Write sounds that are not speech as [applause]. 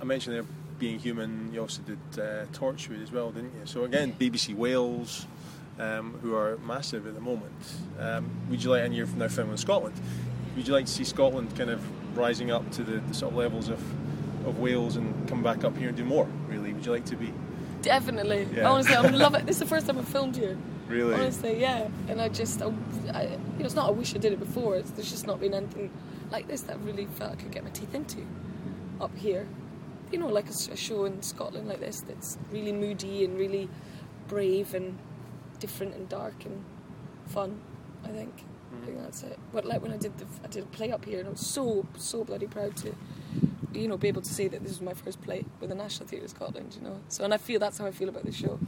I mentioned there being human. You also did uh, Torchwood as well, didn't you? So again, BBC Wales, um, who are massive at the moment. Um, would you like, and you're now filming in Scotland. Would you like to see Scotland kind of rising up to the, the sort of levels of of Wales and come back up here and do more? Really, would you like to be? Definitely. Yeah. Honestly, I love it. [laughs] This is the first time I've filmed here. Really? Honestly, yeah. And I just, I, I, you know, it's not I wish I did it before. It's, there's just not been anything like this that I really felt I could get my teeth into up here. You know, like a show in Scotland like this that's really moody and really brave and different and dark and fun. I think. I think mm-hmm. that's it. But like when I did the, I did a play up here, and I was so so bloody proud to, you know, be able to say that this was my first play with the National Theatre of Scotland. You know, so and I feel that's how I feel about the show.